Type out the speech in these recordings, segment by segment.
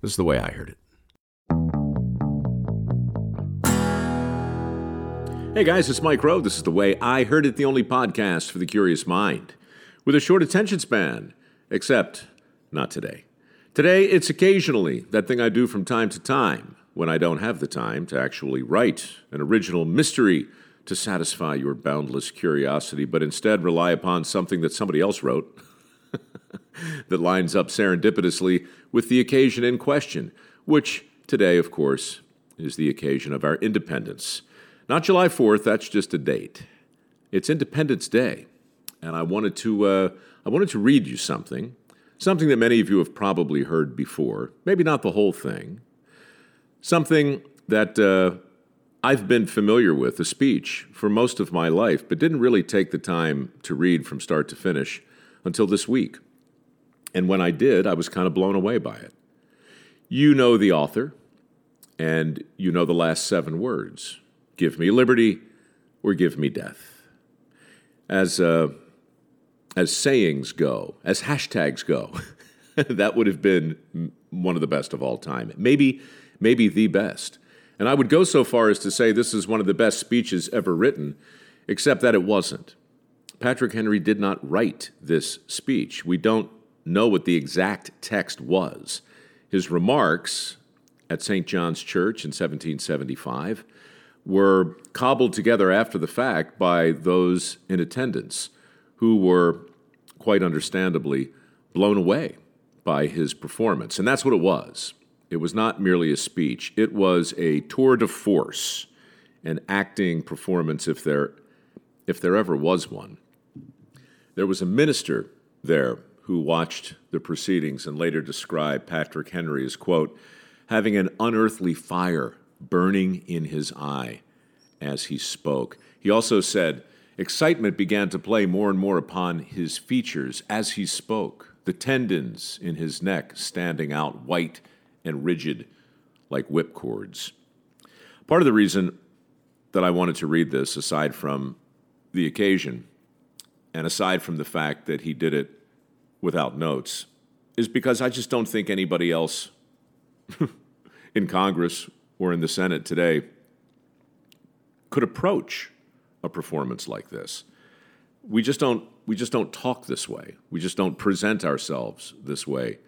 This is the way I heard it. Hey guys, it's Mike Rowe. This is The Way I Heard It, the only podcast for the curious mind. With a short attention span, except not today. Today, it's occasionally that thing I do from time to time when I don't have the time to actually write an original mystery to satisfy your boundless curiosity, but instead rely upon something that somebody else wrote that lines up serendipitously with the occasion in question, which today, of course, is the occasion of our independence. Not July 4th, that's just a date. It's Independence Day, and I wanted to uh, I wanted to read you something, something that many of you have probably heard before, maybe not the whole thing, something that uh, I've been familiar with, a speech, for most of my life, but didn't really take the time to read from start to finish until this week. And when I did, I was kind of blown away by it. You know the author, and you know the last seven words give me liberty or give me death. As, uh, as sayings go, as hashtags go, that would have been one of the best of all time. Maybe, maybe the best. And I would go so far as to say this is one of the best speeches ever written, except that it wasn't. Patrick Henry did not write this speech. We don't know what the exact text was. His remarks at St. John's Church in 1775 were cobbled together after the fact by those in attendance who were, quite understandably, blown away by his performance. And that's what it was. It was not merely a speech, it was a tour de force, an acting performance, if there, if there ever was one. There was a minister there who watched the proceedings and later described Patrick Henry as, quote, having an unearthly fire burning in his eye as he spoke. He also said, Excitement began to play more and more upon his features as he spoke, the tendons in his neck standing out white and rigid like whipcords. Part of the reason that I wanted to read this, aside from the occasion, and aside from the fact that he did it without notes, is because I just don't think anybody else in Congress or in the Senate today could approach a performance like this. We just don't we just don't talk this way. We just don't present ourselves this way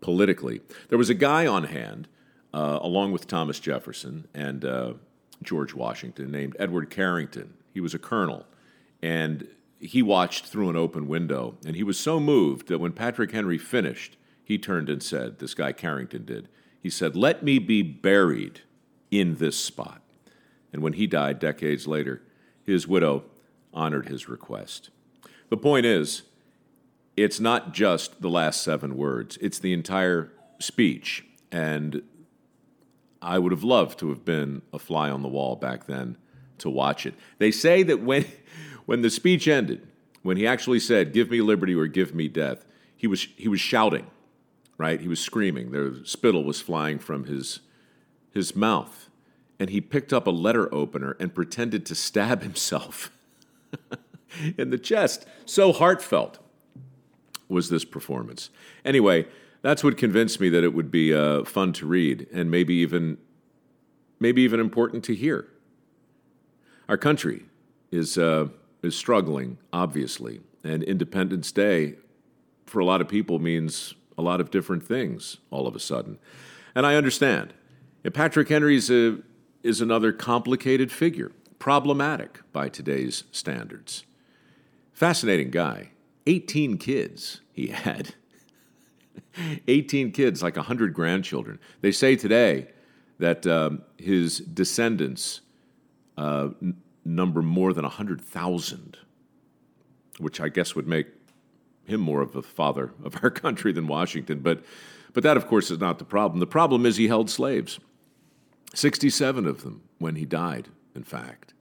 politically. There was a guy on hand, uh, along with Thomas Jefferson and uh, George Washington, named Edward Carrington. He was a colonel, and he watched through an open window, and he was so moved that when Patrick Henry finished, he turned and said, "This guy Carrington did." He said, "Let me be buried in this spot." and when he died decades later, his widow honored his request. The point is, it's not just the last seven words, it's the entire speech. And I would have loved to have been a fly on the wall back then to watch it. They say that when, when the speech ended, when he actually said, Give me liberty or give me death, he was, he was shouting, right? He was screaming. The spittle was flying from his, his mouth and he picked up a letter opener and pretended to stab himself in the chest. So heartfelt was this performance. Anyway, that's what convinced me that it would be uh, fun to read and maybe even maybe even important to hear. Our country is uh, is struggling, obviously, and Independence Day for a lot of people means a lot of different things all of a sudden, and I understand. And Patrick Henry's a is another complicated figure, problematic by today's standards. Fascinating guy. 18 kids he had. 18 kids, like 100 grandchildren. They say today that um, his descendants uh, number more than 100,000, which I guess would make him more of a father of our country than Washington. But, But that, of course, is not the problem. The problem is he held slaves 67 of them when he died, in fact.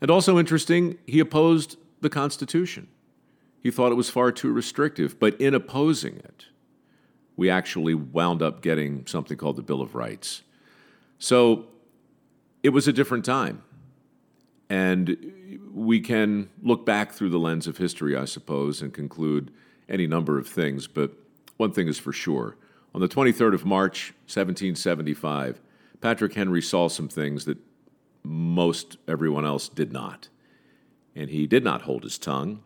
And also interesting, he opposed the Constitution. He thought it was far too restrictive, but in opposing it, we actually wound up getting something called the Bill of Rights. So it was a different time. And we can look back through the lens of history, I suppose, and conclude any number of things. But one thing is for sure. On the 23rd of March, 1775, Patrick Henry saw some things that most everyone else did not. And he did not hold his tongue.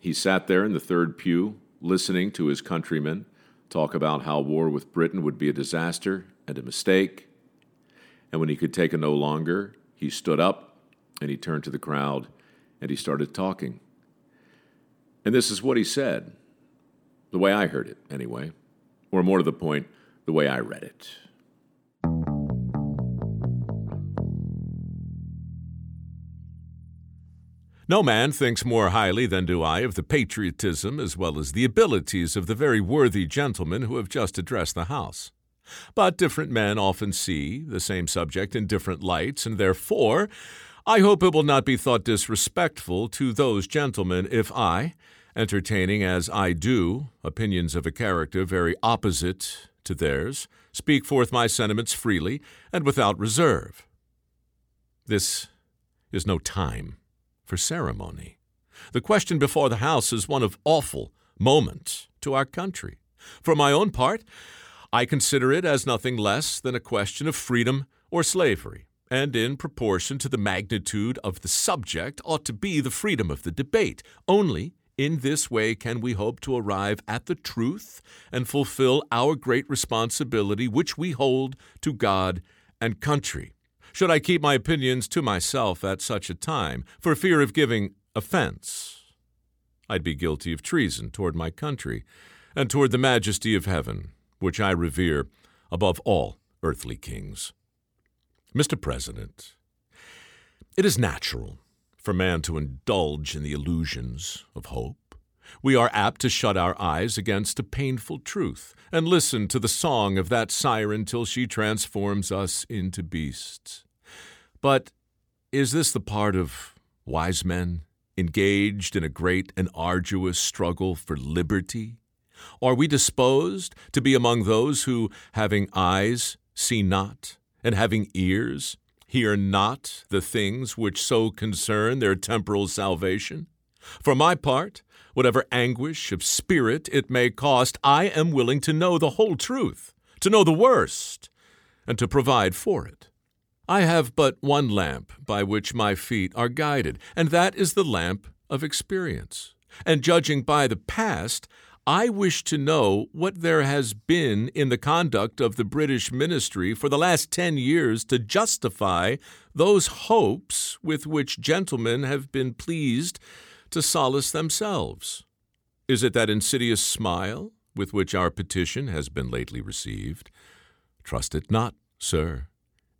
He sat there in the third pew, listening to his countrymen talk about how war with Britain would be a disaster and a mistake. And when he could take it no longer, he stood up and he turned to the crowd and he started talking. And this is what he said, the way I heard it, anyway, or more to the point, the way I read it. No man thinks more highly than do I of the patriotism as well as the abilities of the very worthy gentlemen who have just addressed the House. But different men often see the same subject in different lights, and therefore I hope it will not be thought disrespectful to those gentlemen if I, entertaining as I do opinions of a character very opposite to theirs, speak forth my sentiments freely and without reserve. This is no time for ceremony. The question before the House is one of awful moment to our country. For my own part, I consider it as nothing less than a question of freedom or slavery, and in proportion to the magnitude of the subject ought to be the freedom of the debate. Only in this way can we hope to arrive at the truth and fulfill our great responsibility which we hold to God and country should I keep my opinions to myself at such a time, for fear of giving offense. I'd be guilty of treason toward my country and toward the majesty of heaven, which I revere above all earthly kings. Mr. President, it is natural for man to indulge in the illusions of hope we are apt to shut our eyes against a painful truth and listen to the song of that siren till she transforms us into beasts. But is this the part of wise men engaged in a great and arduous struggle for liberty? Are we disposed to be among those who, having eyes, see not, and having ears, hear not the things which so concern their temporal salvation? For my part, whatever anguish of spirit it may cost, I am willing to know the whole truth, to know the worst, and to provide for it. I have but one lamp by which my feet are guided, and that is the lamp of experience. And judging by the past, I wish to know what there has been in the conduct of the British ministry for the last ten years to justify those hopes with which gentlemen have been pleased to solace themselves? Is it that insidious smile with which our petition has been lately received? Trust it not, sir.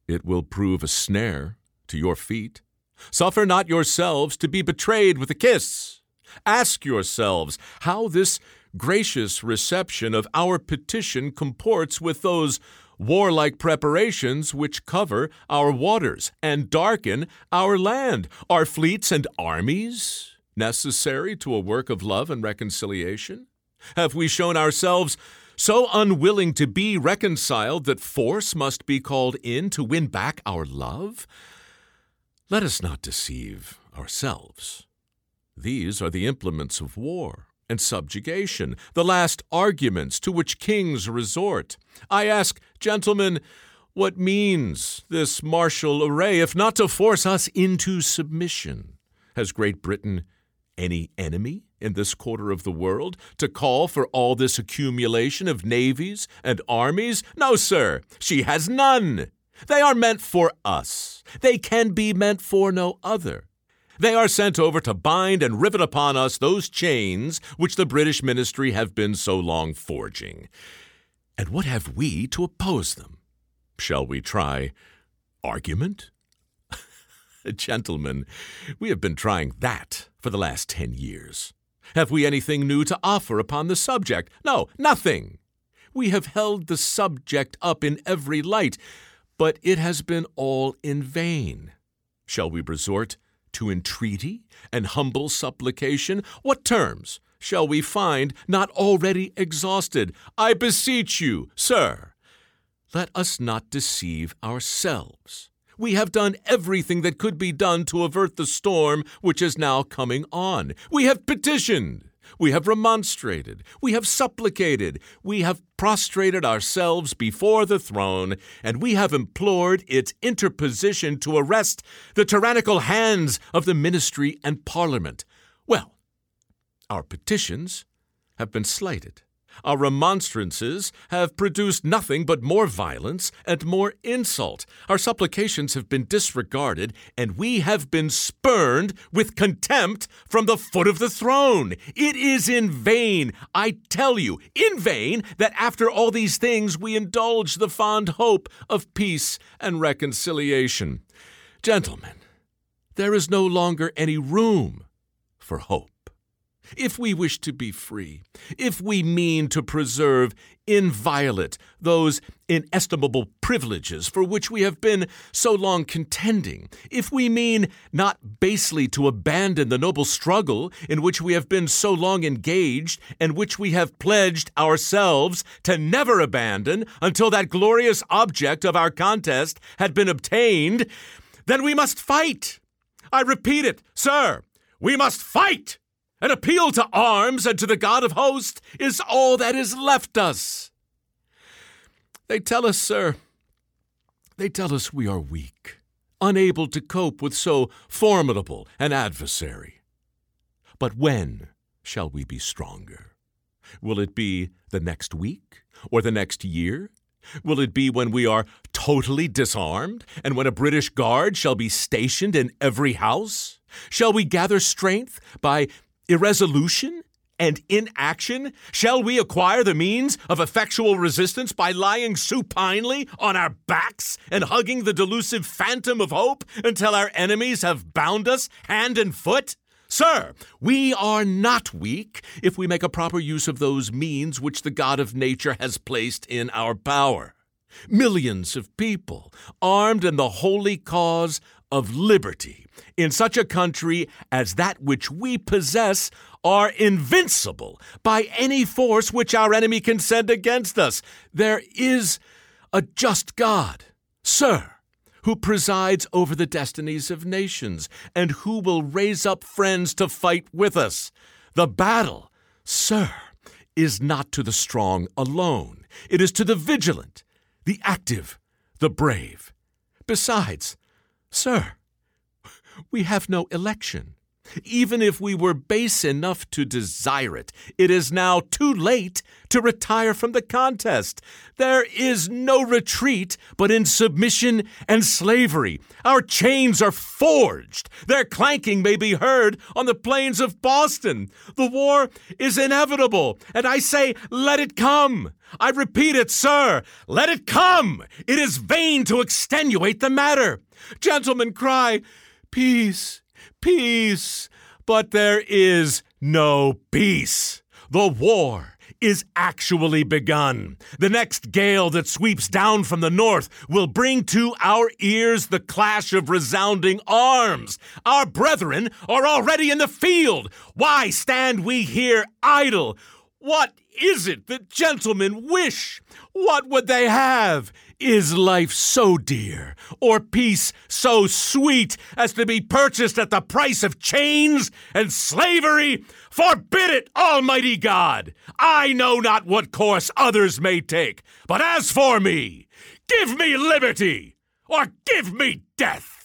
It will prove a snare to your feet. Suffer not yourselves to be betrayed with a kiss. Ask yourselves how this gracious reception of our petition comports with those warlike preparations which cover our waters and darken our land. Are fleets and armies necessary to a work of love and reconciliation? Have we shown ourselves so unwilling to be reconciled that force must be called in to win back our love? Let us not deceive ourselves. These are the implements of war and subjugation, the last arguments to which kings resort. I ask, gentlemen, what means this martial array if not to force us into submission? Has Great Britain any enemy in this quarter of the world to call for all this accumulation of navies and armies? No, sir, she has none. They are meant for us. They can be meant for no other. They are sent over to bind and rivet upon us those chains which the British ministry have been so long forging. And what have we to oppose them? Shall we try argument? Gentlemen, we have been trying that for the last ten years. Have we anything new to offer upon the subject? No, nothing. We have held the subject up in every light, but it has been all in vain. Shall we resort to entreaty and humble supplication? What terms shall we find not already exhausted? I beseech you, sir, let us not deceive ourselves. We have done everything that could be done to avert the storm which is now coming on. We have petitioned. We have remonstrated. We have supplicated. We have prostrated ourselves before the throne, and we have implored its interposition to arrest the tyrannical hands of the ministry and parliament. Well, our petitions have been slighted. Our remonstrances have produced nothing but more violence and more insult. Our supplications have been disregarded, and we have been spurned with contempt from the foot of the throne. It is in vain, I tell you, in vain, that after all these things we indulge the fond hope of peace and reconciliation. Gentlemen, there is no longer any room for hope. If we wish to be free, if we mean to preserve inviolate those inestimable privileges for which we have been so long contending, if we mean not basely to abandon the noble struggle in which we have been so long engaged and which we have pledged ourselves to never abandon until that glorious object of our contest had been obtained, then we must fight. I repeat it, sir, we must fight! An appeal to arms and to the God of hosts is all that is left us. They tell us, sir, they tell us we are weak, unable to cope with so formidable an adversary. But when shall we be stronger? Will it be the next week or the next year? Will it be when we are totally disarmed and when a British guard shall be stationed in every house? Shall we gather strength by irresolution and inaction? Shall we acquire the means of effectual resistance by lying supinely on our backs and hugging the delusive phantom of hope until our enemies have bound us hand and foot? Sir, we are not weak if we make a proper use of those means which the God of nature has placed in our power. Millions of people, armed in the holy cause of liberty, in such a country as that which we possess, are invincible by any force which our enemy can send against us. There is a just God, sir, who presides over the destinies of nations, and who will raise up friends to fight with us. The battle, sir, is not to the strong alone, it is to the vigilant the active, the brave. Besides, sir, we have no election. Even if we were base enough to desire it, it is now too late to retire from the contest. There is no retreat but in submission and slavery. Our chains are forged. Their clanking may be heard on the plains of Boston. The war is inevitable, and I say, let it come. I repeat it, sir, let it come. It is vain to extenuate the matter. Gentlemen cry, peace peace. But there is no peace. The war is actually begun. The next gale that sweeps down from the north will bring to our ears the clash of resounding arms. Our brethren are already in the field. Why stand we here idle? What is it that gentlemen wish? What would they have? Is life so dear, or peace so sweet, as to be purchased at the price of chains and slavery? Forbid it, Almighty God! I know not what course others may take, but as for me, give me liberty, or give me death!